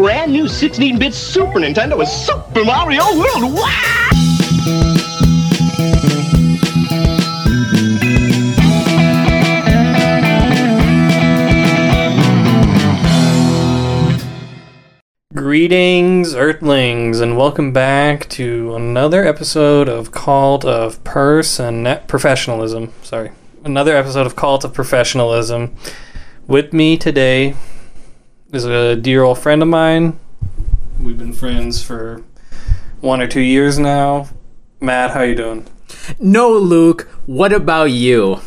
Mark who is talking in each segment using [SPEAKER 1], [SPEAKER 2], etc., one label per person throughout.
[SPEAKER 1] brand new 16-bit Super Nintendo with Super Mario World. Wow!
[SPEAKER 2] Greetings, Earthlings, and welcome back to another episode of Cult of Person Professionalism. Sorry, another episode of Cult of Professionalism. With me today is a dear old friend of mine. We've been friends for one or two years now. Matt, how you doing?
[SPEAKER 3] No, Luke. What about you?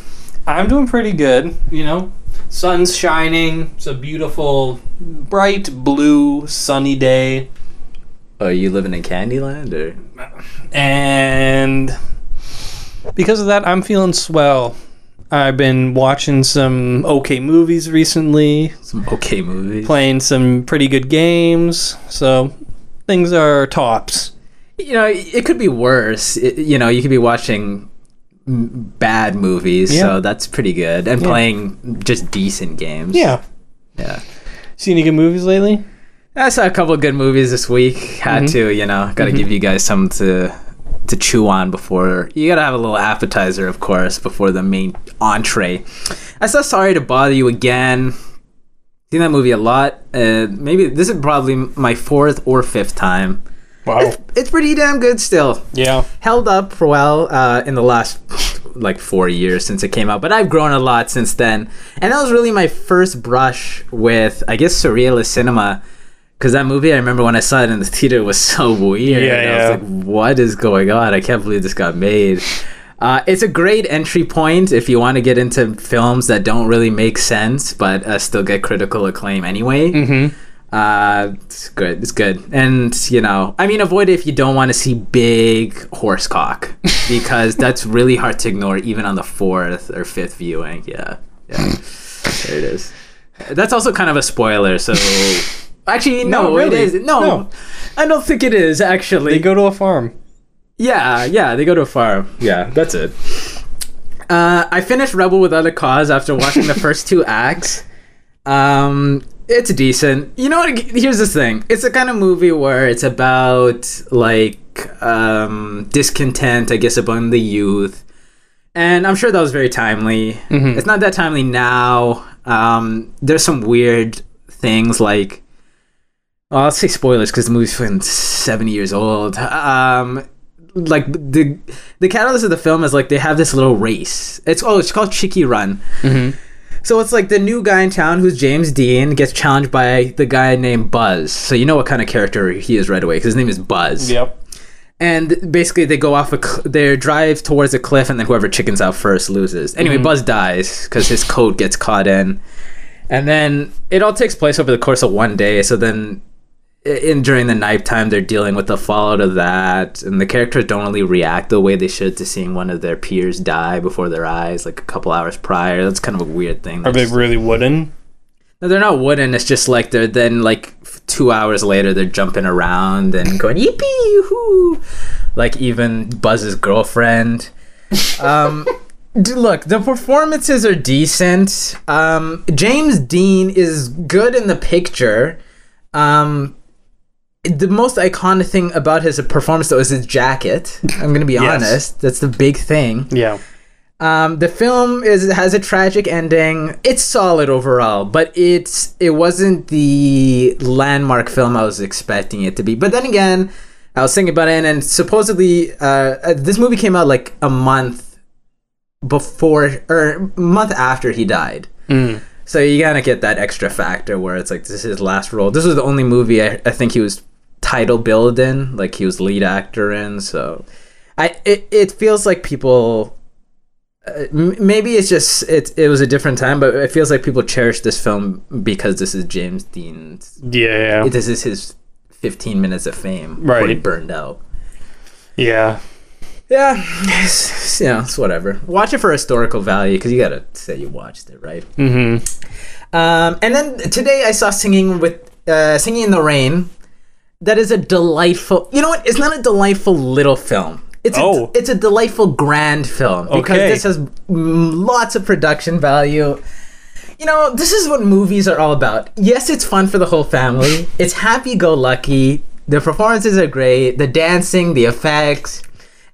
[SPEAKER 2] I'm doing pretty good. You know, sun's shining. It's a beautiful, bright blue, sunny day.
[SPEAKER 3] Are you living in Candyland or?
[SPEAKER 2] and because of that, I'm feeling swell. I've been watching some okay movies recently,
[SPEAKER 3] Some okay movies.
[SPEAKER 2] playing some pretty good games, so things are tops.
[SPEAKER 3] You know, it could be worse. It- you know, you could be watching bad movies,
[SPEAKER 2] Yeah.
[SPEAKER 3] so that's pretty good, and playing just decent games.
[SPEAKER 2] Yeah.
[SPEAKER 3] yeah.
[SPEAKER 2] See any good movies lately?
[SPEAKER 3] I saw a couple of good movies this week. Had mm-hmm. to, you know, got to mm-hmm. give you guys some to to chew on before. You got to have a little appetizer, of course, before the main entree. I saw Sorry to Bother You again. Seen that movie a lot. Uh, maybe this is probably my fourth or fifth time.
[SPEAKER 2] Wow.
[SPEAKER 3] It's pretty damn good still.
[SPEAKER 2] Yeah.
[SPEAKER 3] Held up for well uh, in the last like four years since it came out, but I've grown a lot since then. And that was really my first brush with, I guess, surrealist cinema. Because that movie, I remember when I saw it in the theater, was so weird.
[SPEAKER 2] Yeah,
[SPEAKER 3] I
[SPEAKER 2] yeah.
[SPEAKER 3] was like, what is going on? I can't believe this got made. Uh, it's a great entry point if you want to get into films that don't really make sense, but uh, still get critical acclaim anyway.
[SPEAKER 2] Mm-hmm.
[SPEAKER 3] Uh, it's good. It's good. And, you know, I mean, avoid it if you don't want to see big horse cock because that's really hard to ignore even on the fourth or fifth viewing. Yeah. Yeah. there it is. That's also kind of a spoiler. So, actually, no,
[SPEAKER 2] No, really?
[SPEAKER 3] it is. No,
[SPEAKER 2] No.
[SPEAKER 3] I don't think it is, actually.
[SPEAKER 2] They go to a farm.
[SPEAKER 3] Yeah, yeah, they go to a farm. Yeah, that's it. Uh, I finished Rebel Without a Cause after watching the first two acts. Um, it's decent. You know what? Here's this thing. It's a kind of movie where it's about like um, discontent, I guess, among the youth, and I'm sure that was very timely. It's not that timely now. Um, there's some weird things like. Well, I'll say spoilers because the movie's fucking 70 years old. Um, like the the catalyst of the film is like they have this little race. It's oh, it's called Chicky Run. So it's like the new guy in town who's James Dean gets challenged by the guy named Buzz. So you know what kind of character he is right away because his name is Buzz.
[SPEAKER 2] Yep.
[SPEAKER 3] And basically they go off a cl- they drive towards a cliff and then whoever chickens out first loses. Anyway, Buzz dies because his coat gets caught in. And then it all takes place over the course of one day. So then in during the nighttime they're dealing with the fallout of that and the characters don't really react the way they should to seeing one of their peers die before their eyes like a couple hours prior. That's kind of a weird thing.
[SPEAKER 2] Are they really wooden?
[SPEAKER 3] no, they're not wooden. It's just like they're then like two hours later they're jumping around and going yippee yoo like even buzz's girlfriend. Um look the performances are decent. Um james dean is good in the picture. Um the most iconic thing about his performance though is his jacket i'm gonna be
[SPEAKER 2] Yes.
[SPEAKER 3] honest that's the big thing
[SPEAKER 2] Yeah.
[SPEAKER 3] um, the film is has a tragic ending. It's solid overall, but it's it wasn't the landmark film I was expecting it to be. But then again, I was thinking about it, and supposedly uh, uh, this movie came out like a month before or month after he died.
[SPEAKER 2] Mm.
[SPEAKER 3] So you gotta get that extra factor where it's like this is his last role. This was the only movie I, I think he was title billed in, like he was lead actor in. So I it, it feels like people. Uh, maybe it's just it. It was a different time, but it feels like people cherish this film because this is James Dean's.
[SPEAKER 2] Yeah.
[SPEAKER 3] This is his fifteen minutes of fame before he
[SPEAKER 2] Right.
[SPEAKER 3] burned out.
[SPEAKER 2] Yeah.
[SPEAKER 3] Yeah, it's, you know, it's whatever. Watch it for historical value because you gotta say you watched it, right?
[SPEAKER 2] Mm-hmm.
[SPEAKER 3] Um, and then today I saw singing with uh, singing in the rain. That is a delightful. You know what? It's not a delightful little film. It's
[SPEAKER 2] Oh.
[SPEAKER 3] a, it's a delightful grand film because
[SPEAKER 2] Okay.
[SPEAKER 3] this has lots of production value. you know, this is what movies are all about. Yes, it's fun for the whole family. It's happy go lucky. The performances are great. The dancing, the effects.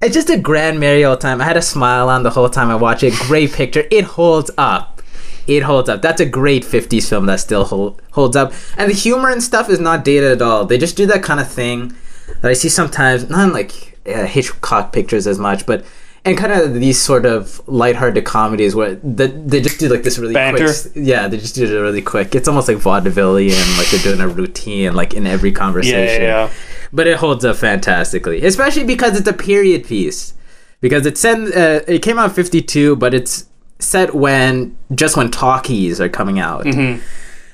[SPEAKER 3] It's just a grand merry old time. I had a smile on the whole time I watched it. Great picture. It holds up. It holds up. That's a great 50s film that still hold, holds up. And the humor and stuff is not dated at all. They just do that kind of thing that I see sometimes, not in like uh, Hitchcock pictures as much, but and kind of these sort of lighthearted comedies where the, they just do like this really
[SPEAKER 2] Banter?
[SPEAKER 3] quick. Yeah, they just do it really quick. It's almost like vaudeville and like they're doing a routine, like in every conversation.
[SPEAKER 2] yeah, yeah.
[SPEAKER 3] But it holds up fantastically, especially because it's a period piece. Because it's set, uh, it came out in '52, but it's set when just when talkies are coming out.
[SPEAKER 2] Mm-hmm.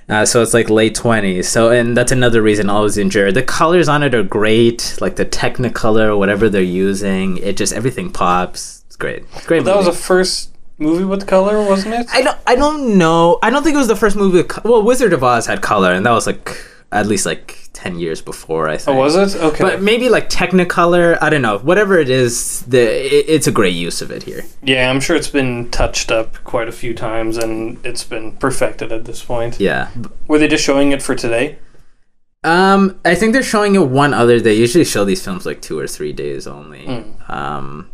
[SPEAKER 3] Uh, so it's like late 20s. So, and that's another reason I always enjoy it. The colors on it are great, like the Technicolor, whatever they're using. It just everything pops. It's great. Great.
[SPEAKER 2] That was a first movie with color, wasn't it?
[SPEAKER 3] I don't. I don't know. I don't think it was the first movie. With well, Wizard of Oz had color, and that was like at least like ten years before. I think.
[SPEAKER 2] oh, was it? Okay.
[SPEAKER 3] But maybe like Technicolor. I don't know. Whatever it is, the it, it's a great use of it here.
[SPEAKER 2] yeah, I'm sure it's been touched up quite a few times and it's been perfected at this point.
[SPEAKER 3] Yeah.
[SPEAKER 2] Were they just showing it for today?
[SPEAKER 3] Um, I think they're showing it one other day. They usually show these films like two or three days only.
[SPEAKER 2] Mm.
[SPEAKER 3] Um,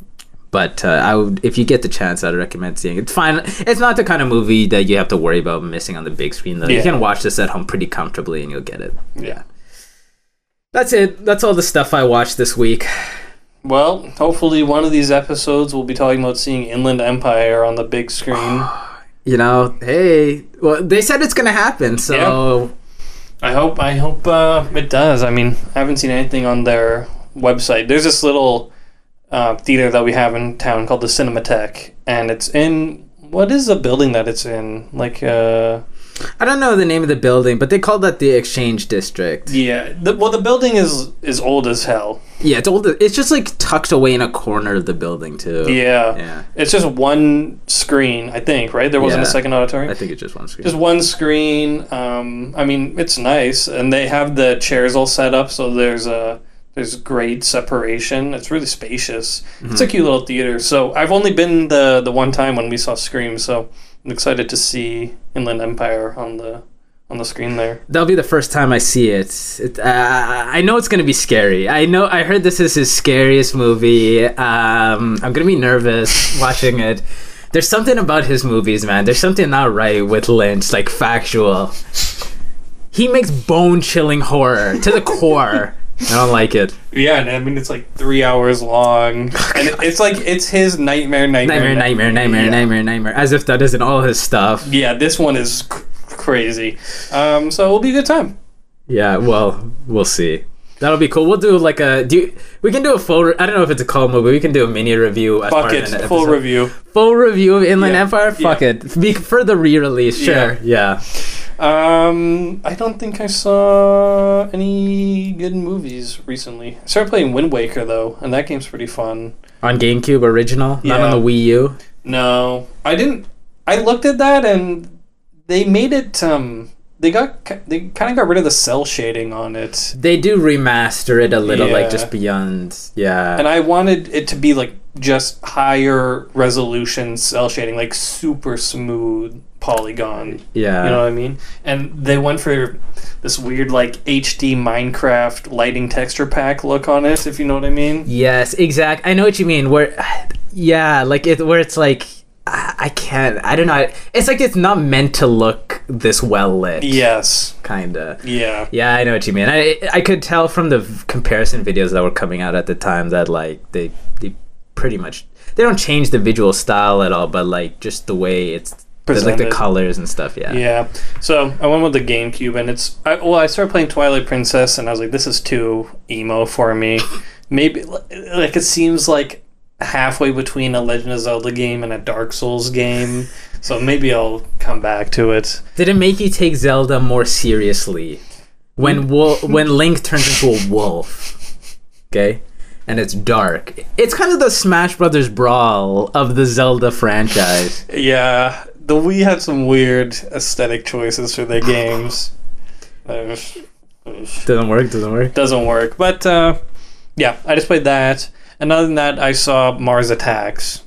[SPEAKER 3] but uh, I would, if you get the chance, I'd recommend seeing it. It's fine. It's not the kind of movie that you have to worry about missing on the big screen. Though you can watch this at home pretty comfortably, and you'll get it.
[SPEAKER 2] Yeah.
[SPEAKER 3] That's it. That's all the stuff I watched this week.
[SPEAKER 2] Well, hopefully one of these episodes we'll be talking about seeing Inland Empire on the big screen.
[SPEAKER 3] You know, hey, well, they said it's gonna happen, so
[SPEAKER 2] I hope I hope uh, it does. I mean, I haven't seen anything on their website. There's this little uh, theater that we have in town called the Cinematheque, and it's in what is the building that it's in? Like, uh,
[SPEAKER 3] I don't know the name of the building, but they call that the Exchange District.
[SPEAKER 2] yeah. The, well, the building is is old as hell.
[SPEAKER 3] Yeah, it's old. It's just like tucked away in a corner of the building too.
[SPEAKER 2] Yeah.
[SPEAKER 3] Yeah.
[SPEAKER 2] It's just one screen, I think. Right? There wasn't
[SPEAKER 3] Yeah.
[SPEAKER 2] a second auditorium.
[SPEAKER 3] I think it's just one screen.
[SPEAKER 2] just one screen. Um, I mean, it's nice, and they have the chairs all set up, so there's a there's great separation. It's really spacious. It's a cute little theater. So I've only been the the one time when we saw Scream, so I'm excited to see Inland Empire on the on the screen there.
[SPEAKER 3] That'll be the first time I see it. it uh, I know it's gonna be scary. I know. I heard this is his scariest movie. Um, I'm gonna be nervous watching it. There's something about his movies, man. There's something not right with Lynch, like factual. He makes bone-chilling horror to the core. I don't like it.
[SPEAKER 2] Yeah, and I mean it's like three hours long, and it- it's like it's his nightmare, nightmare,
[SPEAKER 3] Nightmare, nightmare, nightmare,
[SPEAKER 2] Yeah.
[SPEAKER 3] nightmare, nightmare. As if that isn't all his stuff.
[SPEAKER 2] Yeah, this one is c- crazy. Um, so it'll be a good time.
[SPEAKER 3] Yeah, well, we'll see. That'll be cool. We'll do like a do. You, we can do a full. Re- I don't know if it's a call movie. We can do a mini review. As
[SPEAKER 2] Fuck it, full review.
[SPEAKER 3] Full review of Inland
[SPEAKER 2] Yeah,
[SPEAKER 3] Empire. Fuck
[SPEAKER 2] yeah.
[SPEAKER 3] it. Be, for the re-release, sure. Yeah.
[SPEAKER 2] Um, I don't think I saw any good movies recently. I started playing Wind Waker though, and that game's pretty fun.
[SPEAKER 3] On GameCube original, not on the Wii U.
[SPEAKER 2] No, I didn't. I looked at that and they made it. Um, they got they kind of got rid of the cell shading on it,
[SPEAKER 3] They do remaster it a little,
[SPEAKER 2] Yeah.
[SPEAKER 3] like just beyond. Yeah.
[SPEAKER 2] and I wanted it to be like just higher resolution cell shading, like super smooth polygon.
[SPEAKER 3] yeah.
[SPEAKER 2] You know what I mean? And they went for this weird like HD Minecraft lighting texture pack look on it, if you know what I mean.
[SPEAKER 3] Yes, exact. I know what you mean. Where, yeah, like it, where it's like, I, can't. I don't know. It's like it's not meant to look this well lit.
[SPEAKER 2] Yes.
[SPEAKER 3] Kinda.
[SPEAKER 2] Yeah.
[SPEAKER 3] Yeah, I know what you mean. I I could tell from the comparison videos that were coming out at the time that like they they pretty much they don't change the visual style at all, but like just the way it's the, like the colors and stuff. Yeah.
[SPEAKER 2] Yeah. So I went with the GameCube, and it's I, well, I started playing Twilight Princess, and I was like, this is too emo for me. Maybe like it seems like halfway between a Legend of Zelda game and a Dark Souls game. So maybe I'll come back to it.
[SPEAKER 3] Did it make you take Zelda more seriously when mm. wol- when Link turns into a wolf? Okay. And it's dark. It's kind of the Smash Brothers brawl of the Zelda franchise.
[SPEAKER 2] Yeah, the Wii had some weird aesthetic choices for their games.
[SPEAKER 3] Doesn't work. Doesn't work.
[SPEAKER 2] doesn't work. But uh, yeah, I just played that. And other than that, I saw Mars Attacks.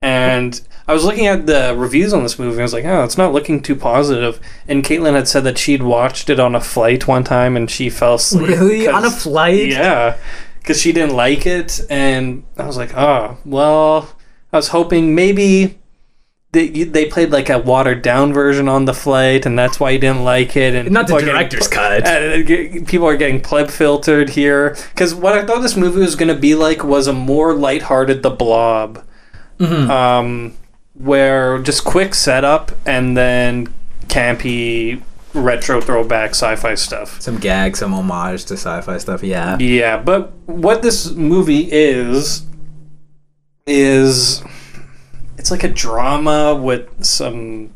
[SPEAKER 2] And I was looking at the reviews on this movie. and I was like, oh, it's not looking too positive. And Caitlin had said that she'd watched it on a flight one time and she fell asleep.
[SPEAKER 3] Really? On a flight?
[SPEAKER 2] Yeah, because she didn't like it. And I was like, oh, well, I was hoping maybe they, they played like a watered down version on the flight and that's why you didn't like it. And
[SPEAKER 3] Not the
[SPEAKER 2] are getting
[SPEAKER 3] director's cut.
[SPEAKER 2] uh, people are getting pleb filtered here. Because what I thought this movie was going to be like was a more lighthearted The Blob.
[SPEAKER 3] Mm-hmm.
[SPEAKER 2] Um, where just quick setup and then campy retro throwback sci-fi stuff.
[SPEAKER 3] Some gag, some homage to sci-fi stuff. Yeah.
[SPEAKER 2] Yeah, but what this movie is is it's like a drama with some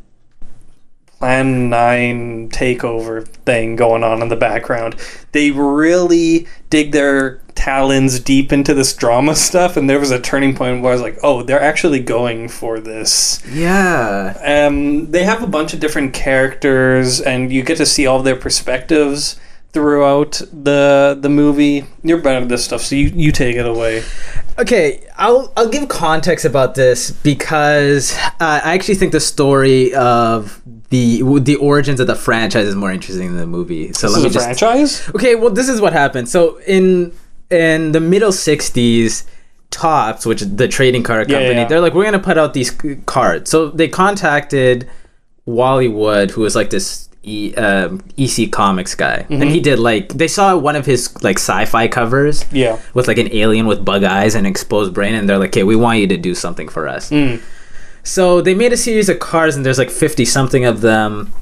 [SPEAKER 2] Plan 9 takeover thing going on in the background. They really dig their talons deep into this drama stuff and there was a turning point where I was like, "Oh, they're actually going for this."
[SPEAKER 3] Yeah.
[SPEAKER 2] Um, they have a bunch of different characters, and you get to see all their perspectives throughout the the movie. You're better at this stuff, so you, you take it away.
[SPEAKER 3] Okay, I'll I'll give context about this because uh, I actually think the story of the the origins of the franchise is more interesting than the movie. So
[SPEAKER 2] This
[SPEAKER 3] let me just
[SPEAKER 2] franchise.
[SPEAKER 3] Okay, well, this is what happened. So in in the middle '60s, Topps, which is the trading card
[SPEAKER 2] Yeah,
[SPEAKER 3] company,
[SPEAKER 2] yeah.
[SPEAKER 3] they're like, we're gonna put out these cards. So they contacted Wally Wood, who was like this e, um, EC Comics guy,
[SPEAKER 2] Mm-hmm.
[SPEAKER 3] and he did like they saw one of his like sci-fi covers
[SPEAKER 2] Yeah.
[SPEAKER 3] with like an alien with bug eyes and exposed brain, and they're like, "Okay, we want you to do something for us."
[SPEAKER 2] Mm.
[SPEAKER 3] So they made a series of cards, and there's like fifty something of them,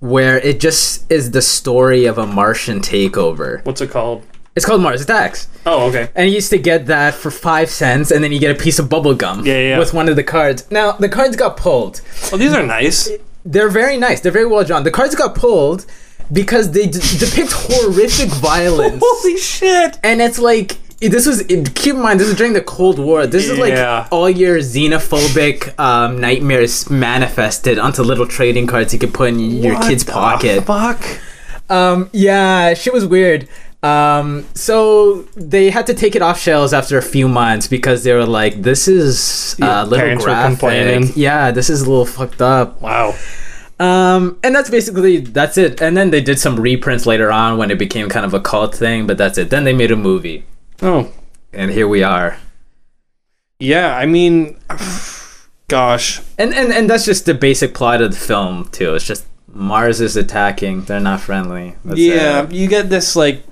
[SPEAKER 3] where it just is the story of a Martian takeover.
[SPEAKER 2] What's it called?
[SPEAKER 3] It's called Mars Attacks,
[SPEAKER 2] Oh, okay.
[SPEAKER 3] and you used to get that for five cents, and then you get a piece of bubble gum
[SPEAKER 2] Yeah, yeah, yeah.
[SPEAKER 3] with one of the cards. Now the cards got pulled.
[SPEAKER 2] Well, these are nice.
[SPEAKER 3] They're very nice. They're very well drawn. The cards got pulled because they d- depict horrific violence.
[SPEAKER 2] Holy shit!
[SPEAKER 3] and it's like this was keep in mind this is during the cold war this is like all your xenophobic um, nightmares manifested onto little trading cards you could put in your
[SPEAKER 2] What
[SPEAKER 3] kid's
[SPEAKER 2] the
[SPEAKER 3] pocket
[SPEAKER 2] Fuck.
[SPEAKER 3] um, yeah shit was weird um, so they had to take it off shelves after a few months because they were like this is uh, a little
[SPEAKER 2] parents were complaining.
[SPEAKER 3] yeah this is a little fucked up
[SPEAKER 2] Wow.
[SPEAKER 3] um, and that's basically that's it. And then they did some reprints later on when it became kind of a cult thing, but that's it. Then they made a movie,
[SPEAKER 2] Oh,
[SPEAKER 3] and here we are.
[SPEAKER 2] yeah. I mean, gosh.
[SPEAKER 3] And and and that's just the basic plot of the film too. It's just Mars is attacking. They're not friendly. That's
[SPEAKER 2] yeah,
[SPEAKER 3] it.
[SPEAKER 2] you get this like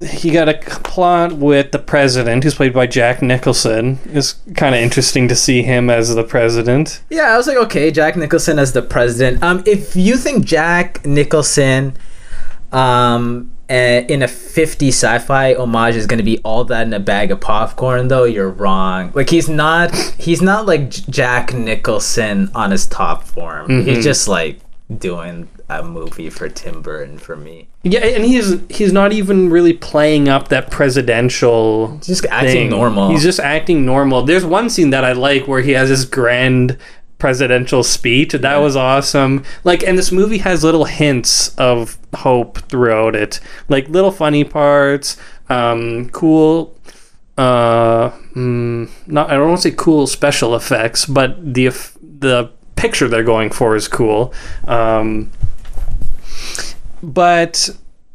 [SPEAKER 2] you got a plot with the president who's played by Jack Nicholson. It's kind of interesting to see him as the president.
[SPEAKER 3] Yeah, I was like, okay, Jack Nicholson as the president. Um, if you think Jack Nicholson, um, in a 50 sci-fi homage is going to be all that in a bag of popcorn, though, you're wrong. Like he's not, he's not like Jack Nicholson on his top form. He's just like doing a movie for Tim Burton for me.
[SPEAKER 2] Yeah, and he's he's not even really playing up that presidential
[SPEAKER 3] Just acting
[SPEAKER 2] thing.
[SPEAKER 3] normal.
[SPEAKER 2] He's just acting normal. There's one scene that I like where he has this grand presidential speech. That was awesome. Like, and this movie has little hints of hope throughout it, like little funny parts, um, cool. Uh, mm, not I don't want to say cool special effects, but the the picture they're going for is cool. Um, but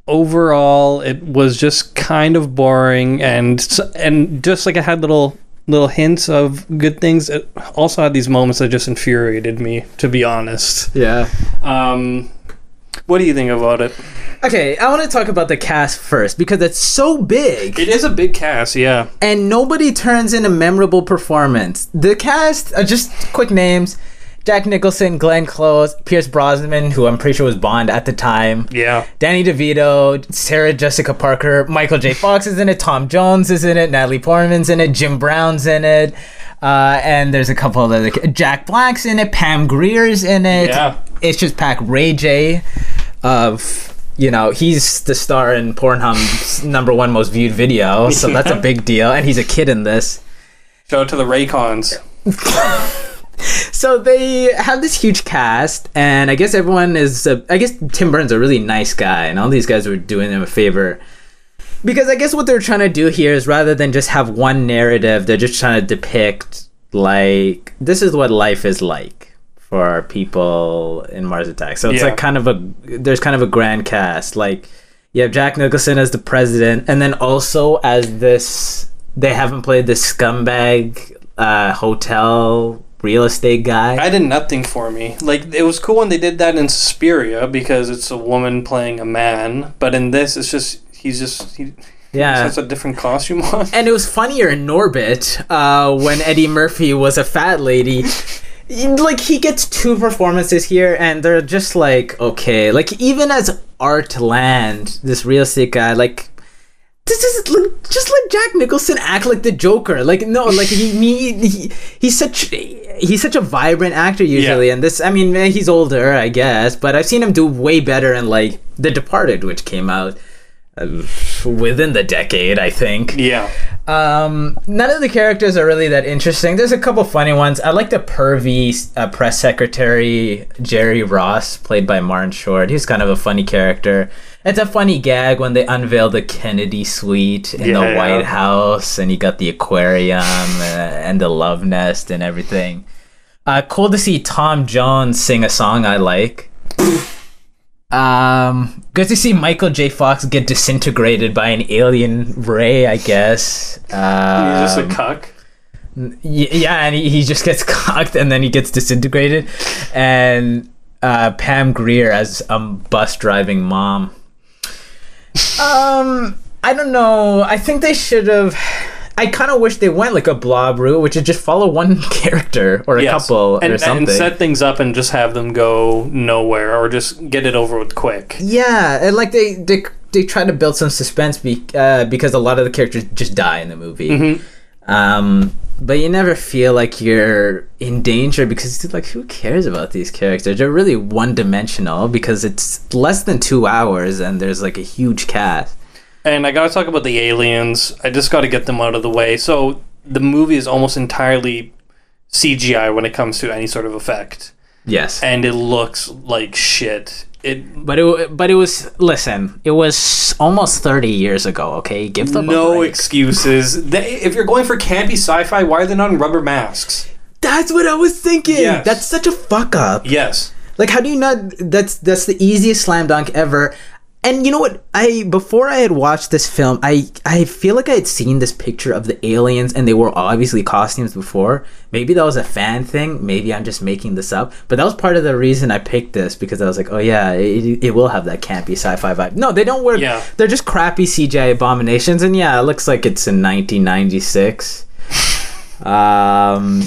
[SPEAKER 2] overall it was just kind of boring and and just like it had little little hints of good things it also had these moments that just infuriated me to be honest
[SPEAKER 3] yeah.
[SPEAKER 2] um what do you think about it
[SPEAKER 3] Okay, I want to talk about the cast first because it's so big.
[SPEAKER 2] it is a big cast yeah
[SPEAKER 3] and nobody turns in a memorable performance. The cast, uh, just quick names: Jack Nicholson, Glenn Close, Pierce Brosnan, who I'm pretty sure was Bond at the time.
[SPEAKER 2] yeah
[SPEAKER 3] Danny DeVito, Sarah Jessica Parker, Michael J. Fox is in it, Tom Jones is in it, Natalie Portman's in it, Jim Brown's in it, uh, and there's a couple of other. Jack Black's in it, Pam Grier's in it.
[SPEAKER 2] Yeah.
[SPEAKER 3] It's just packed. Ray J. Of you know he's the star in Pornhub's number one most viewed video, so that's a big deal, and he's a kid in this.
[SPEAKER 2] show it to the raycons
[SPEAKER 3] So they have this huge cast, and I guess everyone is. Uh, I guess Tim Burton's a really nice guy, and all these guys were doing him a favor. Because I guess what they're trying to do here is rather than just have one narrative, they're just trying to depict like this is what life is like for people in Mars Attacks. So it's
[SPEAKER 2] Yeah.
[SPEAKER 3] like kind of a there's kind of a grand cast. Like you have Jack Nicholson as the president, and then also as this they haven't played this scumbag uh, hotel real estate guy.
[SPEAKER 2] I did nothing for me. Like it was cool when they did that in Suspiria because it's a woman playing a man, but in this it's just he's just he
[SPEAKER 3] yeah.
[SPEAKER 2] has a different costume on.
[SPEAKER 3] And it was funnier in Norbit uh, when Eddie Murphy was a fat lady. Like he gets two performances here, and they're just like okay. Like even as Art Land, this real estate guy, like this is like, just let Jack Nicholson act like the Joker. Like no, like he, he, he he's such he's such a vibrant actor usually,
[SPEAKER 2] Yeah.
[SPEAKER 3] and this I mean eh, he's older I guess, but I've seen him do way better in like The Departed, which came out within the decade, I think.
[SPEAKER 2] Yeah.
[SPEAKER 3] Um, none of the characters are really that interesting. There's a couple funny ones. I like the pervy uh, press secretary Jerry Ross, played by Martin Short. He's kind of a funny character. It's a funny gag when they unveil the Kennedy suite in the
[SPEAKER 2] Yeah.
[SPEAKER 3] White House, and you got the aquarium uh, and the love nest and everything. Uh, cool to see Tom Jones sing a song I like. Um, good to see Michael J. Fox get disintegrated by an alien ray. I guess. Uh,
[SPEAKER 2] He's just a cuck.
[SPEAKER 3] yeah, and he, he just gets cocked and then he gets disintegrated, and uh, Pam Grier as a bus driving mom. Um, I don't know. I think they should have. I kind of wish they went like a blob route, which is just follow one character or a
[SPEAKER 2] Yes.
[SPEAKER 3] couple
[SPEAKER 2] and,
[SPEAKER 3] or something.
[SPEAKER 2] and set things up and just have them go nowhere or just get it over with quick.
[SPEAKER 3] Yeah, and like they they they try to build some suspense be, uh, because a lot of the characters just die in the movie.
[SPEAKER 2] Mm-hmm.
[SPEAKER 3] Um, but you never feel like you're in danger because like who cares about these characters? They're really one dimensional because it's less than two hours and there's like a huge cast.
[SPEAKER 2] And I gotta talk about the aliens. I just gotta get them out of the way. So the movie is almost entirely CGI when it comes to any sort of effect,
[SPEAKER 3] Yes,
[SPEAKER 2] and it looks like shit. It
[SPEAKER 3] but it but it was listen, it was almost thirty years ago. Okay, give them a
[SPEAKER 2] no excuses. They, if you're going for campy sci-fi, why are they not in rubber masks?
[SPEAKER 3] That's what I was thinking.
[SPEAKER 2] Yes.
[SPEAKER 3] That's such a fuck up.
[SPEAKER 2] Yes.
[SPEAKER 3] Like, how do you not? That's that's the easiest slam dunk ever. And you know what? I before I had watched this film, I I feel like I had seen this picture of the aliens, and they were obviously costumes before. Maybe that was a fan thing. Maybe I'm just making this up. But that was part of the reason I picked this because I was like, oh yeah, it, it will have that campy sci-fi vibe. No, they don't wear.
[SPEAKER 2] Yeah.
[SPEAKER 3] They're just crappy CGI abominations, and yeah, it looks like it's in 1996. um,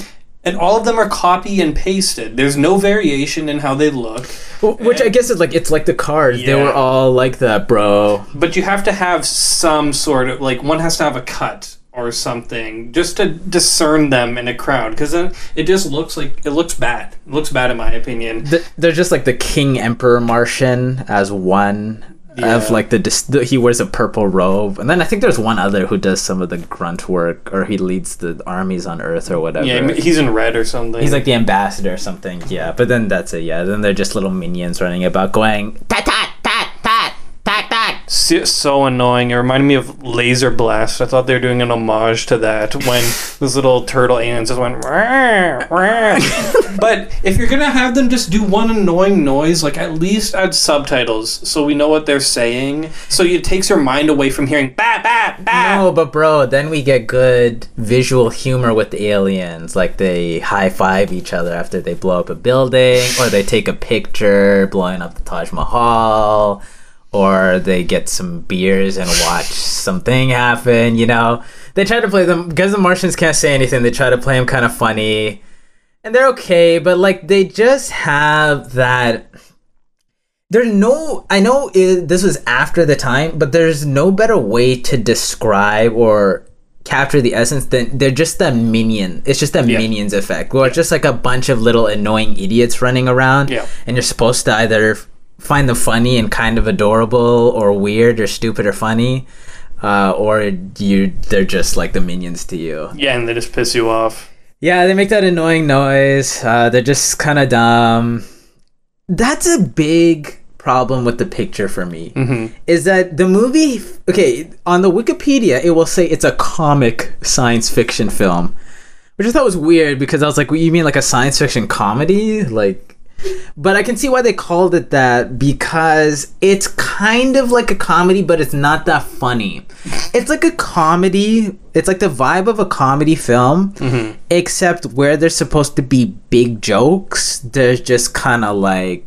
[SPEAKER 2] And all of them are copy and pasted. There's no variation in how they look.
[SPEAKER 3] Wh- Which I guess is like it's like the cars. They were all like that, bro.
[SPEAKER 2] But you have to have some sort of like one has to have a cut or something just to discern them in a crowd because then it just looks like it looks bad. It looks bad in my opinion.
[SPEAKER 3] Th- They're just like the King Emperor Martian as one
[SPEAKER 2] Yeah.
[SPEAKER 3] of like the, the he wears a purple robe, and then I think there's one other who does some of the grunt work, or he leads the armies on Earth or whatever.
[SPEAKER 2] Yeah, he's in red or something.
[SPEAKER 3] He's like the ambassador or something. Yeah, but then that's it. Yeah, then they're just little minions running about going tat
[SPEAKER 2] so, so annoying. It reminded me of Laser Blast. I thought they were doing an homage to that when those little turtle aliens just went. "Rah, rah." but if you're gonna have them just do one annoying noise, like at least add subtitles so we know what they're saying. So it takes your mind away from hearing bat bat bat.
[SPEAKER 3] No, but bro, then we get good visual humor with the aliens. Like they high five each other after they blow up a building, or they take a picture blowing up the Taj Mahal, or they get some beers and watch something happen. You know, they try to play them because the Martians can't say anything. They try to play them kind of funny, and they're okay. But like they just have that there's no i know it, this was after the time but there's no better way to describe or capture the essence than they're just the minion it's just the
[SPEAKER 2] Yeah.
[SPEAKER 3] minions effect where it's just like a bunch of little annoying idiots running around
[SPEAKER 2] Yeah.
[SPEAKER 3] and you're supposed to either find them funny and kind of adorable or weird or stupid or funny uh, or you they're just like the minions to you
[SPEAKER 2] Yeah, and they just piss you off.
[SPEAKER 3] yeah, they make that annoying noise. Uh, they're just kind of dumb. That's a big problem with the picture for me. Is that the movie? Okay, on the Wikipedia, it will say it's a comic science fiction film, which I thought was weird because I was like, "You mean like a science fiction comedy?" Like, but I can see why they called it that because it's kind of like a comedy, but it's not that funny. It's like a comedy. It's like the vibe of a comedy film, except where there's supposed to be big jokes, there's just kind of like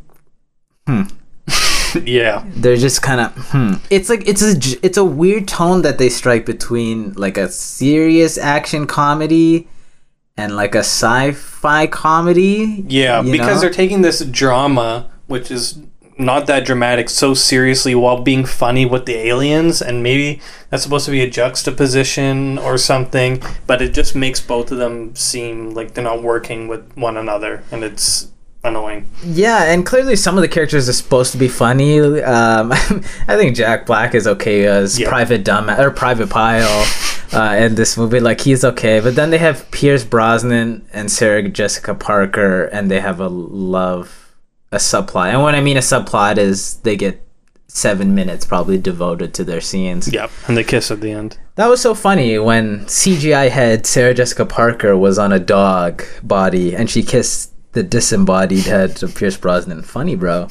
[SPEAKER 2] yeah.
[SPEAKER 3] they're just kind of hmm. It's like it's a it's a weird tone that they strike between like a serious action comedy and like a sci-fi comedy.
[SPEAKER 2] Yeah, because
[SPEAKER 3] know?
[SPEAKER 2] they're taking this drama, which is not that dramatic, so seriously while being funny with the aliens, and maybe that's supposed to be a juxtaposition or something, but it just makes both of them seem like they're not working with one another, and it's annoying.
[SPEAKER 3] Yeah, and clearly some of the characters are supposed to be funny. Um, I think Jack Black is okay as
[SPEAKER 2] Yeah.
[SPEAKER 3] Private Dumb or Private Pile uh, in this movie. Like he's okay, but then they have Pierce Brosnan and Sarah Jessica Parker, and they have a love a subplot. And what I mean a subplot is they get seven minutes probably devoted to their scenes.
[SPEAKER 2] Yep, and they kiss at the end.
[SPEAKER 3] That was so funny when CGI head Sarah Jessica Parker was on a dog body and she kissed the disembodied head of Pierce Brosnan. Funny, bro.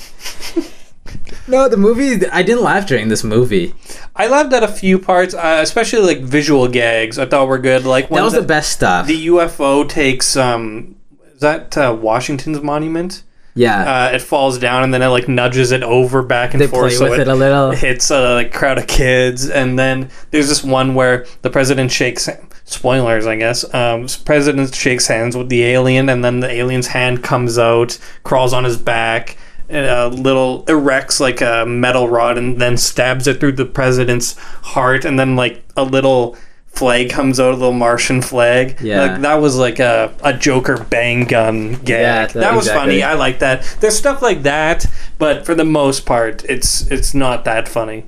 [SPEAKER 3] no, the movie. I didn't laugh during this movie.
[SPEAKER 2] I laughed at a few parts, uh, especially like visual gags. I thought were good. Like when
[SPEAKER 3] That was the, best stuff.
[SPEAKER 2] the UFO takes um, is that uh, Washington's monument?
[SPEAKER 3] yeah,
[SPEAKER 2] uh, it falls down and then it like nudges it over back and
[SPEAKER 3] they
[SPEAKER 2] forth
[SPEAKER 3] play
[SPEAKER 2] so
[SPEAKER 3] with
[SPEAKER 2] it,
[SPEAKER 3] it a little.
[SPEAKER 2] hits a like, crowd of kids and then there's this one where the president shakes spoilers i guess um, president shakes hands with the alien and then the alien's hand comes out crawls on his back a little erects like a metal rod and then stabs it through the president's heart and then like a little flag comes out a little martian flag
[SPEAKER 3] Yeah.
[SPEAKER 2] like that was like a, a joker bang gun gag
[SPEAKER 3] Yeah,
[SPEAKER 2] that,
[SPEAKER 3] that-
[SPEAKER 2] was
[SPEAKER 3] exactly.
[SPEAKER 2] funny i like that there's stuff like that but for the most part it's it's not that funny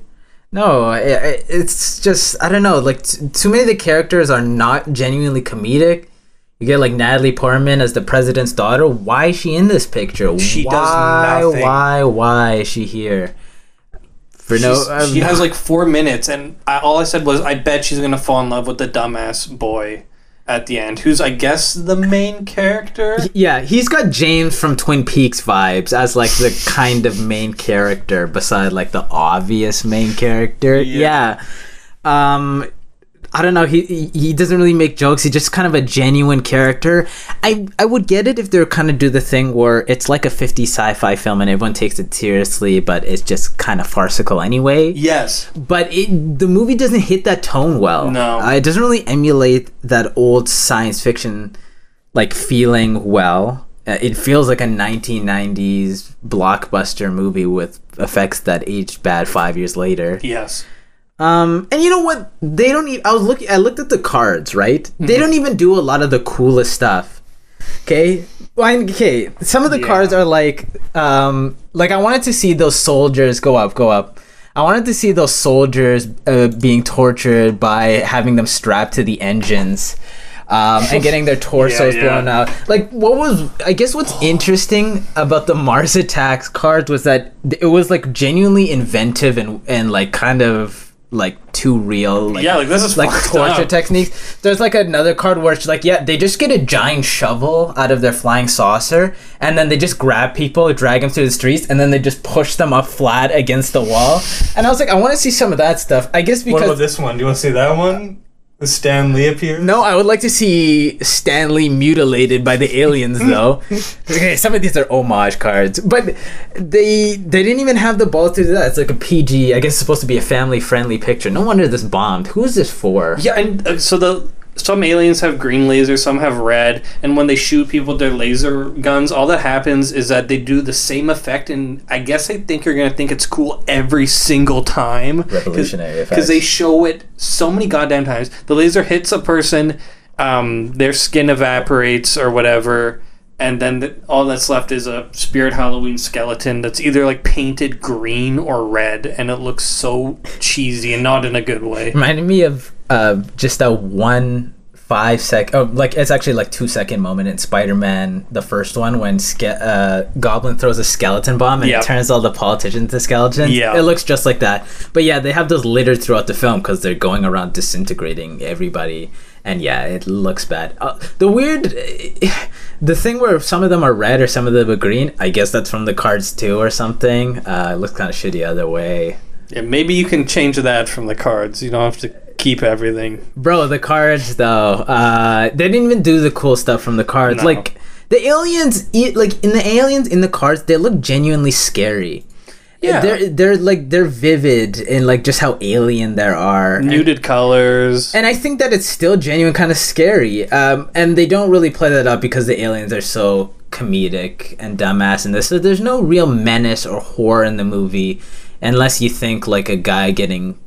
[SPEAKER 3] No, i- i it's just I don't know. Like t- too many of the characters are not genuinely comedic. You get like Natalie Portman as the president's daughter. Why is she in this picture?
[SPEAKER 2] She does nothing.
[SPEAKER 3] Why? Why is she here? For no, um,
[SPEAKER 2] she has like four minutes, and I, all I said was, "I bet she's gonna fall in love with the dumbass boy at the end, who's I guess the main character."
[SPEAKER 3] Yeah, he's got James from Twin Peaks vibes as like the kind of main character beside like the obvious main character. Yeah. Um I don't know, he he- doesn't really make jokes. He's just kind of a genuine character. I I would get it if they're kind of do the thing where it's like a 50 sci-fi film and everyone takes it seriously, but it's just kind of farcical anyway
[SPEAKER 2] Yes,
[SPEAKER 3] but it, the movie doesn't hit that tone well.
[SPEAKER 2] No.
[SPEAKER 3] uh, it doesn't really emulate that old science fiction like feeling well. Uh, it feels like a 1990s blockbuster movie with effects that aged bad five years later.
[SPEAKER 2] yes.
[SPEAKER 3] Um, and you know what? They don't. Even, I was looking. I looked at the cards. Right? They don't even do a lot of the coolest stuff. Okay. Well, okay. Some of the
[SPEAKER 2] Yeah.
[SPEAKER 3] cards are like, um, like I wanted to see those soldiers go up, go up. I wanted to see those soldiers uh, being tortured by having them strapped to the engines. Um, and getting their torsos
[SPEAKER 2] Yeah, yeah.
[SPEAKER 3] blown out. Like, what was? I guess what's interesting about the Mars Attacks cards was that it was like genuinely inventive and and like kind of like too real. Like,
[SPEAKER 2] Yeah, like, this is
[SPEAKER 3] like torture
[SPEAKER 2] up.
[SPEAKER 3] techniques. There's like another card where it's like, yeah, they just get a giant shovel out of their flying saucer, and then they just grab people, drag them through the streets, and then they just push them up flat against the wall. And I was like, I want to see some of that stuff. I guess because
[SPEAKER 2] this one? Do you want to see that one? The Stan Lee appears.
[SPEAKER 3] no, I would like to see Stan Lee mutilated by the aliens, though. okay, some of these are homage cards, but they they didn't even have the balls to do that. It's like a PG. I guess it's supposed to be a family friendly picture. No wonder this bombed. Who is this for?
[SPEAKER 2] Yeah, and uh, so the some aliens have green lasers, some have red, and when they shoot people with their laser guns, all that happens is that they do the same effect, and I guess I think you're gonna think it's cool every single time.
[SPEAKER 3] Revolutionary
[SPEAKER 2] because they show it so many goddamn times. The laser hits a person, um, their skin evaporates or whatever. And then the, all that's left is a Spirit Halloween skeleton that's either like painted green or red, and it looks so cheesy and not in a good way.
[SPEAKER 3] reminded me of uh, just a one five sec oh like it's actually like two second moment in spider-man the first one when ske- uh, goblin throws a skeleton bomb and
[SPEAKER 2] Yep.
[SPEAKER 3] it turns all the politicians into skeletons
[SPEAKER 2] Yeah.
[SPEAKER 3] it looks just like that but yeah they have those littered throughout the film because they're going around disintegrating everybody and yeah, it looks bad. Uh, the weird, the thing where some of them are red or some of them are green. I guess that's from the cards too, or something. Uh, it looks kind of shitty other way.
[SPEAKER 2] Yeah, maybe you can change that from the cards. You don't have to keep everything.
[SPEAKER 3] Bro, the cards though, uh, they didn't even do the cool stuff from the cards.
[SPEAKER 2] No.
[SPEAKER 3] Like the aliens, like in the aliens in the cards, they look genuinely scary.
[SPEAKER 2] Yeah.
[SPEAKER 3] they're they're like they're vivid in like just how alien there are. And-
[SPEAKER 2] colors.
[SPEAKER 3] And I think that it's still genuine, kind of scary. Um, and they don't really play that up because the aliens are so comedic and dumbass in this. So there's no real menace or horror in the movie, unless you think like a guy getting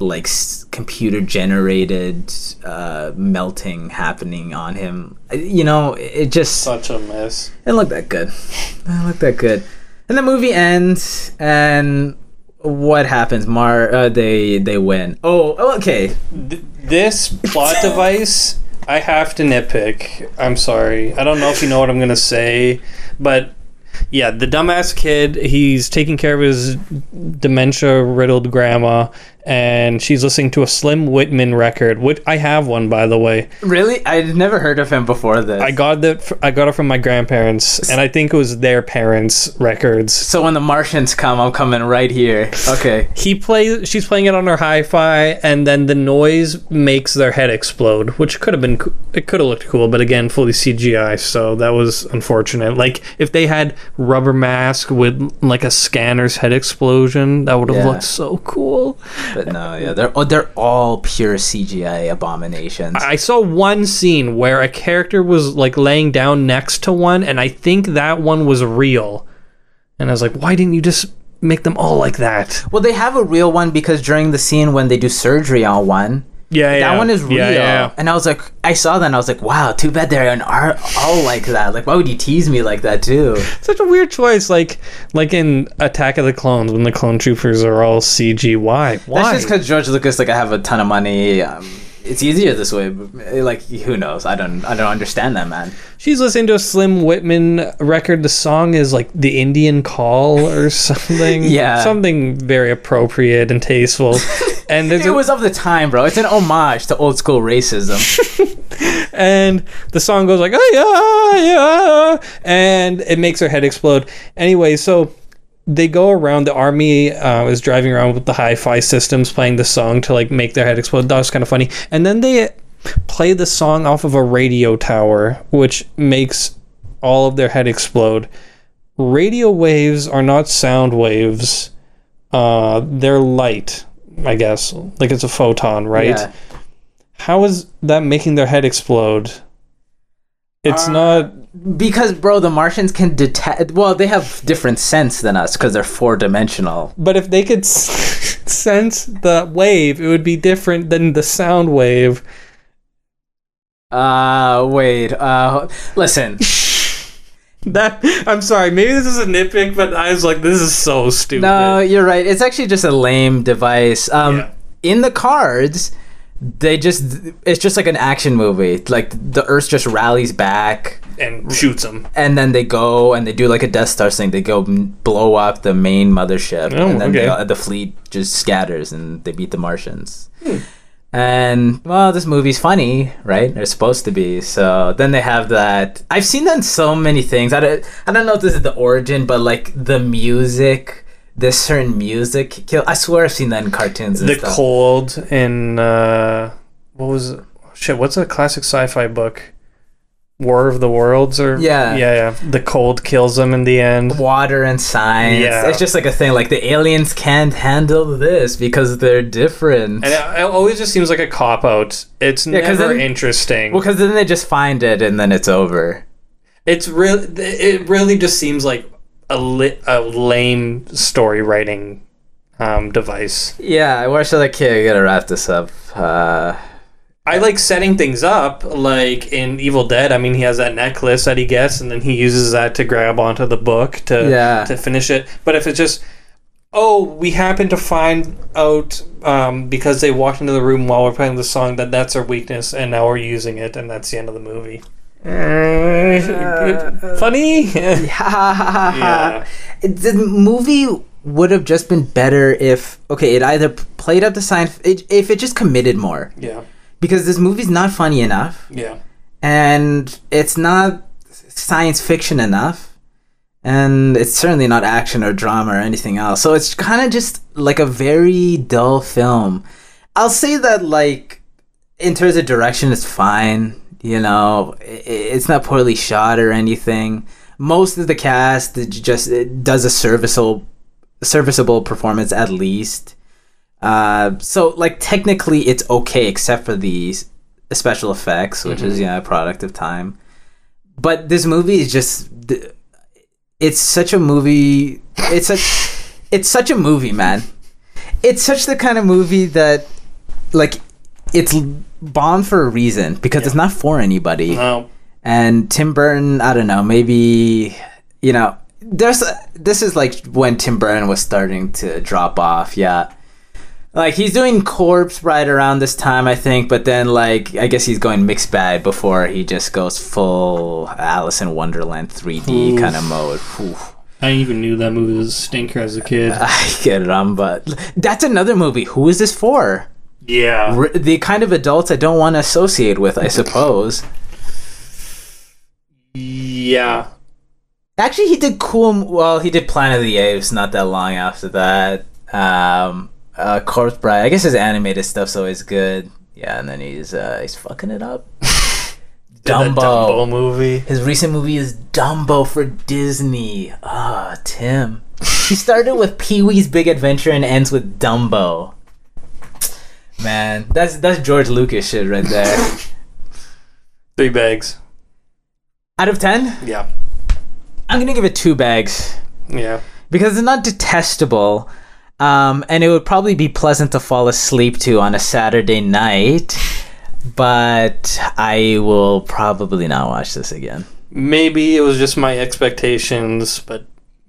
[SPEAKER 3] like s- computer generated uh, melting happening on him. You know, it just
[SPEAKER 2] Such a mess.
[SPEAKER 3] it didn't look that good. It didn't look that good. And the movie ends, and what happens? Mar, uh, they they win. Oh, okay.
[SPEAKER 2] Th- this plot device, I have to nitpick. I'm sorry. I don't know if you know what I'm gonna say, but yeah, the dumbass kid. He's taking care of his dementia-riddled grandma, and she's listening to a Slim Whitman record. Which I have one, by the way.
[SPEAKER 3] Really? I'd never heard of him before this.
[SPEAKER 2] I got that. I got it from my grandparents, and I think it was their parents' records.
[SPEAKER 3] so when the Martians come, I'm coming right here. Okay.
[SPEAKER 2] he plays she's playing it on her hi-fi and then the noise makes their head explode which could have been it could have looked cool but again fully cgi so that was unfortunate like if they had rubber mask with like a scanner's head explosion that would have
[SPEAKER 3] Yeah.
[SPEAKER 2] looked so cool
[SPEAKER 3] But no, yeah, they're oh, they're all pure CGI abominations.
[SPEAKER 2] i saw one scene where a character was like laying down next to one and i think that one was real and i was like why didn't you just make them all like that
[SPEAKER 3] well, they have a real one because during the scene when they do surgery on one,
[SPEAKER 2] yeah yeah
[SPEAKER 3] that one is real.
[SPEAKER 2] yeah, yeah.
[SPEAKER 3] And I was like, I saw that and I was like, wow, too bad they're an art all like that. Like, why would you tease me like that too?
[SPEAKER 2] such a weird choice like like in attack of the clones when the clone troopers are all cg why why
[SPEAKER 3] That's just because George Lucas, like, I have a ton of money. Um, it's easier this way. Like, who knows? I don't, I don't understand that, man.
[SPEAKER 2] she's listening to a slim whitman record the song is like the indian call or something
[SPEAKER 3] Yeah.
[SPEAKER 2] something very appropriate and tasteful and
[SPEAKER 3] It
[SPEAKER 2] a,
[SPEAKER 3] was of the time, bro. It's an homage to old school racism.
[SPEAKER 2] and the song goes like oh yeah yeah and it makes her head explode. Anyway so they go around the army uh, is driving around with the hi-fi systems playing the song to like make their head explode. That was kind of funny. And then they play the song off of a radio tower which makes all of their head explode. Radio waves are not sound waves. Uh, they're light i guess like it's a photon right
[SPEAKER 3] Yeah.
[SPEAKER 2] how is that making their head explode? It's
[SPEAKER 3] Uh,
[SPEAKER 2] not.
[SPEAKER 3] Because, bro, the Martians can detect. Well, they have different sense than us because they're four dimensional.
[SPEAKER 2] But if they could s- sense the wave, it would be different than the sound wave.
[SPEAKER 3] Uh, wait. Uh, listen.
[SPEAKER 2] That I'm sorry, maybe this is a nitpick, but I was like, this is so stupid.
[SPEAKER 3] No, you're right. It's actually just a lame device. Um,
[SPEAKER 2] Yeah.
[SPEAKER 3] in the cards, they just it's just like an action movie. Like the Earth just rallies back,
[SPEAKER 2] and shoots them.
[SPEAKER 3] and then they go and they do like a Death Star thing. They go blow up the main mothership,
[SPEAKER 2] Oh,
[SPEAKER 3] and then
[SPEAKER 2] okay.
[SPEAKER 3] they, the fleet just scatters and they beat the Martians.
[SPEAKER 2] Hmm.
[SPEAKER 3] And well, this movie's funny, right? It's supposed to be. So then they have that. I've seen that in so many things. I don't, I don't know if this is the origin, but like the music, this certain music. Kill. I swear I've seen that in cartoons and
[SPEAKER 2] The
[SPEAKER 3] stuff.
[SPEAKER 2] cold in uh, what was it? shit? What's a classic sci-fi book? War of the Worlds, or
[SPEAKER 3] Yeah.
[SPEAKER 2] yeah, yeah. The cold kills them in the end.
[SPEAKER 3] Water and science.
[SPEAKER 2] Yeah.
[SPEAKER 3] It's just like a thing. Like the aliens can't handle this because they're different.
[SPEAKER 2] And it, it always just seems like a cop out. It's
[SPEAKER 3] 'cause
[SPEAKER 2] never
[SPEAKER 3] then-
[SPEAKER 2] interesting.
[SPEAKER 3] Well, because then they just find it and then it's over.
[SPEAKER 2] It's really, it really just seems like a li- a lame story writing um, device.
[SPEAKER 3] Yeah, where should I okay, I gotta wrap this up. Uh,
[SPEAKER 2] I like setting things up, like in Evil Dead. I mean, he has that necklace that he gets, and then he uses that to grab onto the book to
[SPEAKER 3] Yeah.
[SPEAKER 2] to finish it. But if it's just, oh, we happen to find out um, because they walked into the room while we're playing the song that that's our weakness, and now we're using it, and that's the end of the movie. Funny. yeah.
[SPEAKER 3] the movie would have just been better if okay, it either played up the it, if it just committed more.
[SPEAKER 2] Yeah.
[SPEAKER 3] Because this movie's not funny enough.
[SPEAKER 2] Yeah.
[SPEAKER 3] and it's not science fiction enough. And it's certainly not action or drama or anything else. So it's kind of just like a very dull film. I'll say that like in terms of direction it's fine you know. It's not poorly shot or anything. Most of the cast just it does a serviceable serviceable performance at least uh, so like technically it's okay except for the special effects which is yeah a product of time. But this movie is just it's such a movie it's such it's such a movie man. It's such the kind of movie that like it's bombed for a reason because it's not for anybody.
[SPEAKER 2] No.
[SPEAKER 3] and Tim Burton, I don't know, maybe you know, there's this is like when Tim Burton was starting to drop off. Yeah, like he's doing Corpse right around this time, I think. But then, like, I guess he's going mixed bag before he just goes full Alice in Wonderland 3D kind of mode. Whew.
[SPEAKER 2] I even knew that movie was a stinker as a kid.
[SPEAKER 3] I get it, um, but that's another movie. Who is this for?
[SPEAKER 2] Yeah.
[SPEAKER 3] R- the kind of adults I don't want to associate with, I suppose.
[SPEAKER 2] Yeah.
[SPEAKER 3] Actually, he did cool. Well, he did Planet of the Apes not that long after that. Um, uh, Corpse Bride. I guess his animated stuff's always good. Yeah, and then he's uh, he's fucking it up. Dumbo.
[SPEAKER 2] Dumbo movie.
[SPEAKER 3] His recent movie is Dumbo for Disney. Ah, Tim. He started with Pee Wee's Big Adventure and ends with Dumbo. Man, that's that's George Lucas shit right there.
[SPEAKER 2] Big bags.
[SPEAKER 3] Out of ten,
[SPEAKER 2] Yeah.
[SPEAKER 3] I'm gonna give it two bags.
[SPEAKER 2] Yeah.
[SPEAKER 3] because it's not detestable um, and it would probably be pleasant to fall asleep to on a saturday night but i will probably not watch this again
[SPEAKER 2] Maybe it was just my expectations, but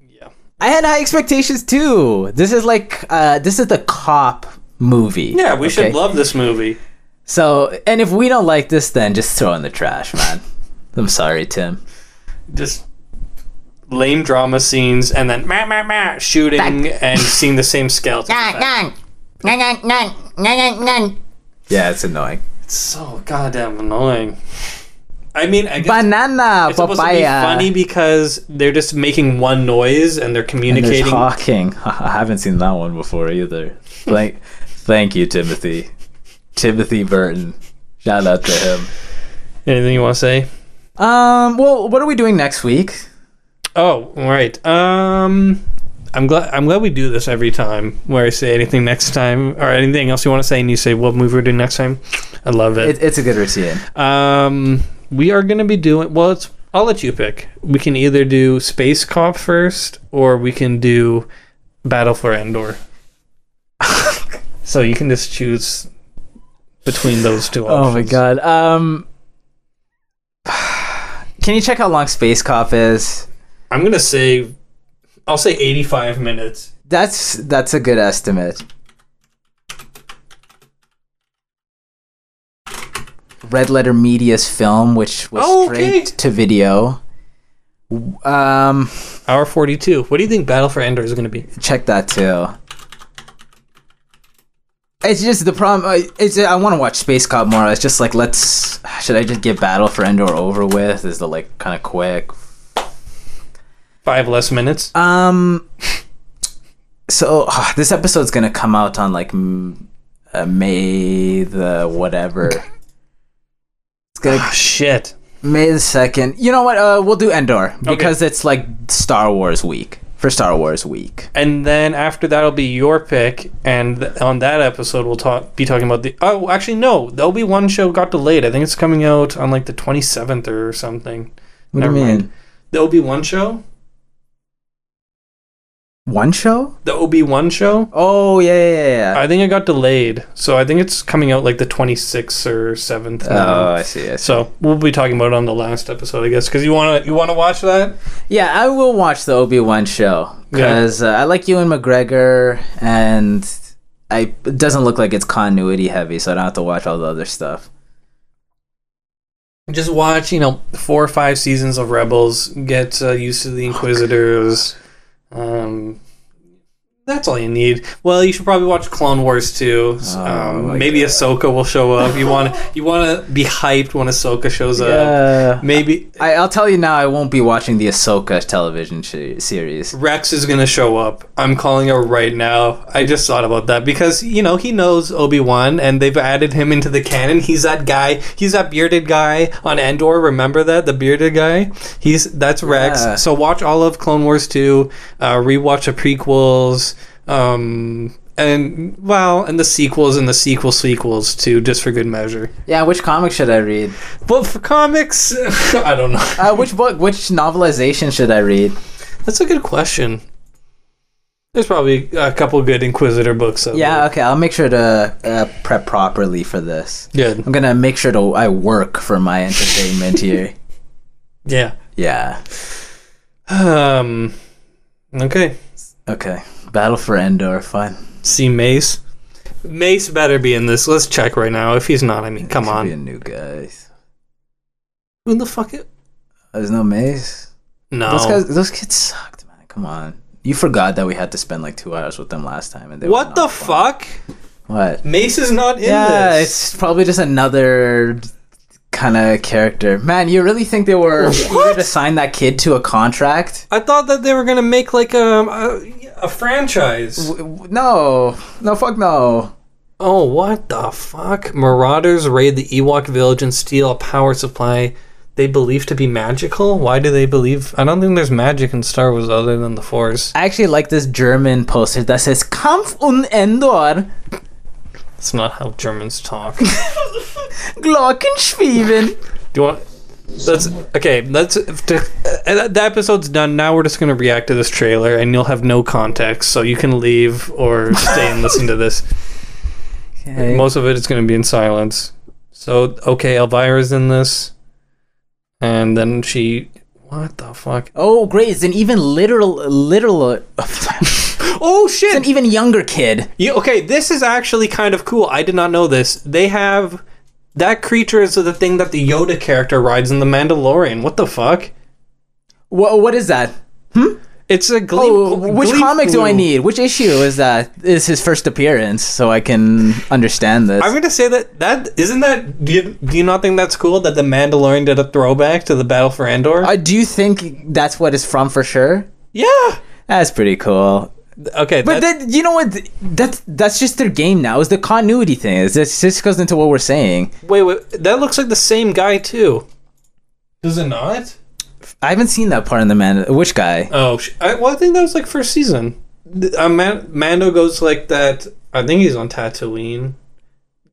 [SPEAKER 2] yeah.
[SPEAKER 3] i had high expectations too this is like uh, this is the cop movie
[SPEAKER 2] Yeah, we
[SPEAKER 3] okay?
[SPEAKER 2] should love this movie.
[SPEAKER 3] so and if we don't like this then just throw in the trash man i'm sorry tim
[SPEAKER 2] Just lame drama scenes and then meh, meh, meh, shooting and seeing the same skeleton. effect.
[SPEAKER 3] yeah it's annoying
[SPEAKER 2] It's so goddamn annoying. I mean, I guess
[SPEAKER 3] banana
[SPEAKER 2] it's supposed to be funny because they're just making one noise and they're
[SPEAKER 3] and they're
[SPEAKER 2] communicating.
[SPEAKER 3] talking. I haven't seen that one before either. Thank, thank you, Timothy. Timothy Burton. Shout out to him.
[SPEAKER 2] Anything you want to say?
[SPEAKER 3] Um. Well, what are we doing next week?
[SPEAKER 2] Oh, right. Um, I'm glad. I'm glad we do this every time. Where I say anything next time or anything else you want to say, and you say what movie we're doing next time. I love it.
[SPEAKER 3] It, it's a good routine.
[SPEAKER 2] Um, we are going to be doing. Well, it's. I'll let you pick. We can either do Space Cop first, or we can do Battle for Endor. so you can just choose between those two. Options.
[SPEAKER 3] Oh my god. Um. Can you check how long Space Cop is?
[SPEAKER 2] I'm gonna say. I'll say 85 minutes.
[SPEAKER 3] That's that's a good estimate. Red Letter Media's film, which was
[SPEAKER 2] Oh, okay.
[SPEAKER 3] straight to video. Um,
[SPEAKER 2] Hour 42. What do you think Battle for Endor is gonna be?
[SPEAKER 3] check that too. It's just the problem. uh, It's I want to watch Space Cop more. It's just like let's. Should I just get Battle for Endor over with? Is the like kind of quick?
[SPEAKER 2] Five less minutes.
[SPEAKER 3] Um. So this episode's gonna come out on like m- uh, May the whatever. It's gonna
[SPEAKER 2] Ah, shit.
[SPEAKER 3] May the second. You know what? Uh, we'll do Endor because it's like Star Wars week for Star Wars week.
[SPEAKER 2] And then after that'll be your pick, and th- on that episode we'll talk be talking about the. Oh, actually no, there'll be one show got delayed. I think it's coming out on like the twenty seventh or something.
[SPEAKER 3] What
[SPEAKER 2] Never
[SPEAKER 3] do you
[SPEAKER 2] mind. The Obi-Wan show.
[SPEAKER 3] One show?
[SPEAKER 2] The Obi-Wan show.
[SPEAKER 3] Oh yeah, yeah, yeah. yeah.
[SPEAKER 2] I think it got delayed, so I think it's coming out like the twenty sixth or seventh.
[SPEAKER 3] oh, I see. I see.
[SPEAKER 2] So we'll be talking about it on the last episode, I guess, because you wanna you wanna watch that.
[SPEAKER 3] Yeah, I will watch the Obi One show because uh, I like Ewan McGregor, and I it doesn't look like it's continuity heavy, so I don't have to watch all the other stuff.
[SPEAKER 2] Just watch, you know, four or five seasons of Rebels. Get uh, used to the Inquisitors. Um, That's all you need. Well, you should probably watch Clone Wars too.
[SPEAKER 3] Oh
[SPEAKER 2] um, maybe
[SPEAKER 3] God.
[SPEAKER 2] Ahsoka will show up. You want you want to be hyped when Ahsoka shows up. Maybe
[SPEAKER 3] I, I'll tell you now, I won't be watching the Ahsoka television sh- series.
[SPEAKER 2] Rex is gonna show up. I'm calling it right now. I just thought about that because you know he knows Obi Wan, and they've added him into the canon. He's that guy. He's that bearded guy on Endor. Remember that the bearded guy? He's that's Rex.
[SPEAKER 3] Yeah.
[SPEAKER 2] So watch all of Clone Wars two. Uh, rewatch the prequels. Um, and well, and the sequels and the sequel sequels too, just for good measure.
[SPEAKER 3] Yeah, which comic should I read?
[SPEAKER 2] But for comics, I don't know.
[SPEAKER 3] Uh, which book, which novelization should I read?
[SPEAKER 2] That's a good question. There's probably a couple good Inquisitor books.
[SPEAKER 3] Yeah,
[SPEAKER 2] there.
[SPEAKER 3] okay, I'll make sure to uh, prep properly for this.
[SPEAKER 2] Good.
[SPEAKER 3] I'm gonna make sure to I work for my entertainment here.
[SPEAKER 2] Yeah.
[SPEAKER 3] Yeah.
[SPEAKER 2] Um. Okay.
[SPEAKER 3] Okay. Battle for Endor. Fine.
[SPEAKER 2] See Mace. Mace better be in this. Let's check right now. If he's not, I mean, come
[SPEAKER 3] on. Be a new guy.
[SPEAKER 2] Who the fuck? It?
[SPEAKER 3] There's no Mace.
[SPEAKER 2] No.
[SPEAKER 3] Those guys, those kids sucked, man. Come on. You forgot that we had to spend like two hours with them last time, and they
[SPEAKER 2] what the
[SPEAKER 3] fun.
[SPEAKER 2] fuck?
[SPEAKER 3] What?
[SPEAKER 2] Mace is not in
[SPEAKER 3] yeah,
[SPEAKER 2] this.
[SPEAKER 3] it's probably just another kind of character. Man, you really think they were eager to sign that kid to a contract?
[SPEAKER 2] I thought that they were gonna make like um, a a franchise.
[SPEAKER 3] W- w- No, no, fuck no.
[SPEAKER 2] Oh, what the fuck? Marauders raid the Ewok village and steal a power supply they believe to be magical? Why do they believe? I don't think there's magic in Star Wars other than the Force.
[SPEAKER 3] I actually like this German poster that says "Kampf und Endor,
[SPEAKER 2] It's not how Germans talk.
[SPEAKER 3] Glocken schweben."
[SPEAKER 2] Do you want? That's okay. That's to, uh, the episode's done. Now we're just gonna react to this trailer, and you'll have no context, so you can leave or stay and listen to this.
[SPEAKER 3] Okay.
[SPEAKER 2] Most of it is gonna be in silence. So okay, Elvira's in this, and then she. What the fuck?
[SPEAKER 3] Oh, great! It's an even literal, literal.
[SPEAKER 2] Oh shit!
[SPEAKER 3] an even younger kid.
[SPEAKER 2] You, okay, this is actually kind of cool. I did not know this. They have that creature is the thing that the Yoda character rides in the Mandalorian. What the fuck?
[SPEAKER 3] What? What is that?
[SPEAKER 2] It's a gleam.
[SPEAKER 3] Oh, which comic do I need? Which issue is that? Is his first appearance, so I can understand this.
[SPEAKER 2] I'm gonna say that that isn't that. Do you, do you not think that's cool that the Mandalorian did a throwback to the Battle for Endor?
[SPEAKER 3] Uh, do you think that's what it's from for sure?
[SPEAKER 2] yeah.
[SPEAKER 3] That's pretty cool.
[SPEAKER 2] Okay,
[SPEAKER 3] But
[SPEAKER 2] that-
[SPEAKER 3] then you know what? That's that's just their game now. Is the continuity thing? Is this this goes into what we're saying?
[SPEAKER 2] wait, wait, that looks like the same guy too. Does it not?
[SPEAKER 3] I haven't seen that part in the man. Which guy?
[SPEAKER 2] Oh, I, well, I think that was like first season. Th- Uh, Man- Mando goes like that. I think he's on Tatooine,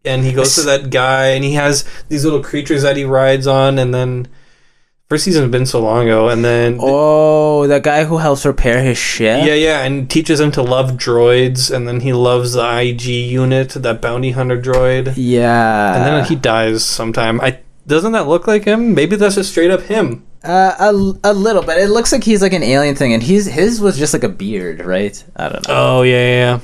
[SPEAKER 2] and he goes to that guy, and he has these little creatures that he rides on, and then first season has been so long ago, and then
[SPEAKER 3] Oh, the guy who helps repair his ship.
[SPEAKER 2] yeah, yeah, and teaches him to love droids, and then he loves the IG unit, that bounty hunter droid,
[SPEAKER 3] Yeah.
[SPEAKER 2] and then he dies sometime. I doesn't that look like him? Maybe that's just straight up him.
[SPEAKER 3] Uh, a, a little, but it looks like he's like an alien thing, and he's his was just like a beard, right? I don't know.
[SPEAKER 2] Oh yeah, yeah.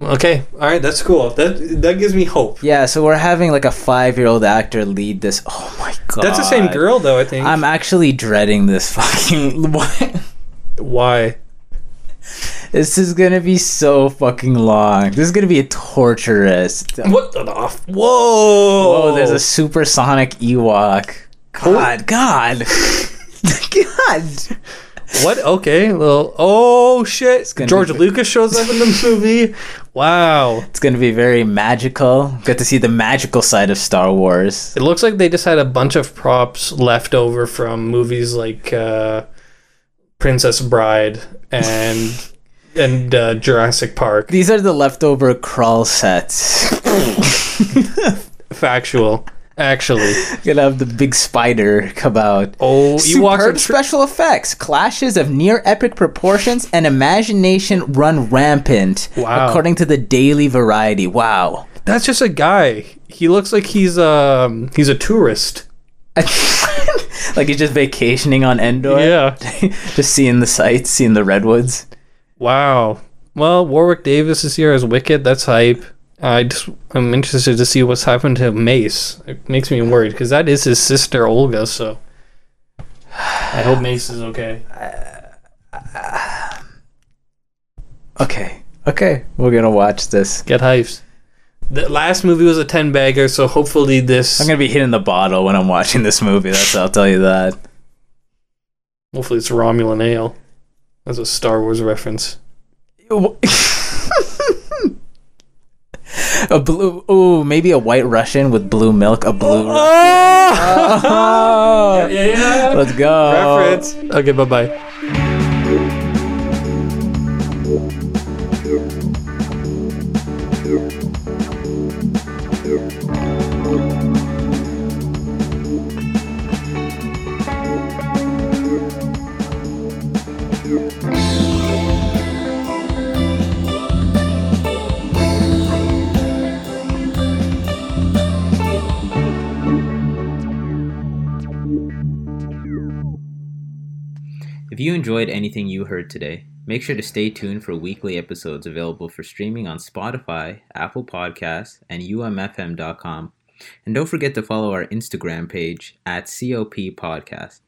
[SPEAKER 2] yeah. Okay, all right, that's cool. That that gives me hope.
[SPEAKER 3] Yeah, so we're having like a five-year-old actor lead this. Oh my god,
[SPEAKER 2] That's the same girl, though. I think.
[SPEAKER 3] I'm actually dreading this fucking.
[SPEAKER 2] Why?
[SPEAKER 3] this is gonna be so fucking long. This is gonna be a torturous.
[SPEAKER 2] What the? Whoa!
[SPEAKER 3] Oh, there's a supersonic Ewok. God, God, God.
[SPEAKER 2] What? Okay, little. Oh shit! George
[SPEAKER 3] be-
[SPEAKER 2] Lucas shows up in the movie. Wow!
[SPEAKER 3] It's gonna be very magical. Get to see the magical side of Star Wars.
[SPEAKER 2] It looks like they just had a bunch of props left over from movies like uh, Princess Bride and and uh, Jurassic Park.
[SPEAKER 3] These are the leftover crawl sets.
[SPEAKER 2] Factual, actually.
[SPEAKER 3] Gonna have the big spider come out.
[SPEAKER 2] Oh, watch
[SPEAKER 3] Superb
[SPEAKER 2] tr-
[SPEAKER 3] special effects, clashes of near epic proportions, and imagination run rampant.
[SPEAKER 2] Wow.
[SPEAKER 3] According to the Daily Variety. Wow.
[SPEAKER 2] That's just a guy. He looks like he's um he's a tourist.
[SPEAKER 3] like he's just vacationing on Endor.
[SPEAKER 2] Yeah.
[SPEAKER 3] just seeing the sights, seeing the redwoods.
[SPEAKER 2] Wow. Well, Warwick Davis is here as Wicket. That's hype. I just I'm interested to see what's happened to Mace. It makes me worried because that is his sister Olga. So I hope Mace is okay.
[SPEAKER 3] Okay. Okay, we're gonna watch this.
[SPEAKER 2] Get hyped. The last movie was a 10 bagger, so hopefully this.
[SPEAKER 3] I'm gonna be hitting the bottle when I'm watching this movie. That's I'll tell you that.
[SPEAKER 2] Hopefully it's Romulan ale. That's a Star Wars reference.
[SPEAKER 3] a blue, ooh, maybe a white Russian with blue milk. A blue.
[SPEAKER 2] Oh! oh. yeah.
[SPEAKER 3] Let's go.
[SPEAKER 2] Okay, bye bye.
[SPEAKER 4] If you enjoyed anything you heard today, make sure to stay tuned for weekly episodes available for streaming on Spotify, Apple Podcasts, and umfm.com. And don't forget to follow our Instagram page at COP Podcast.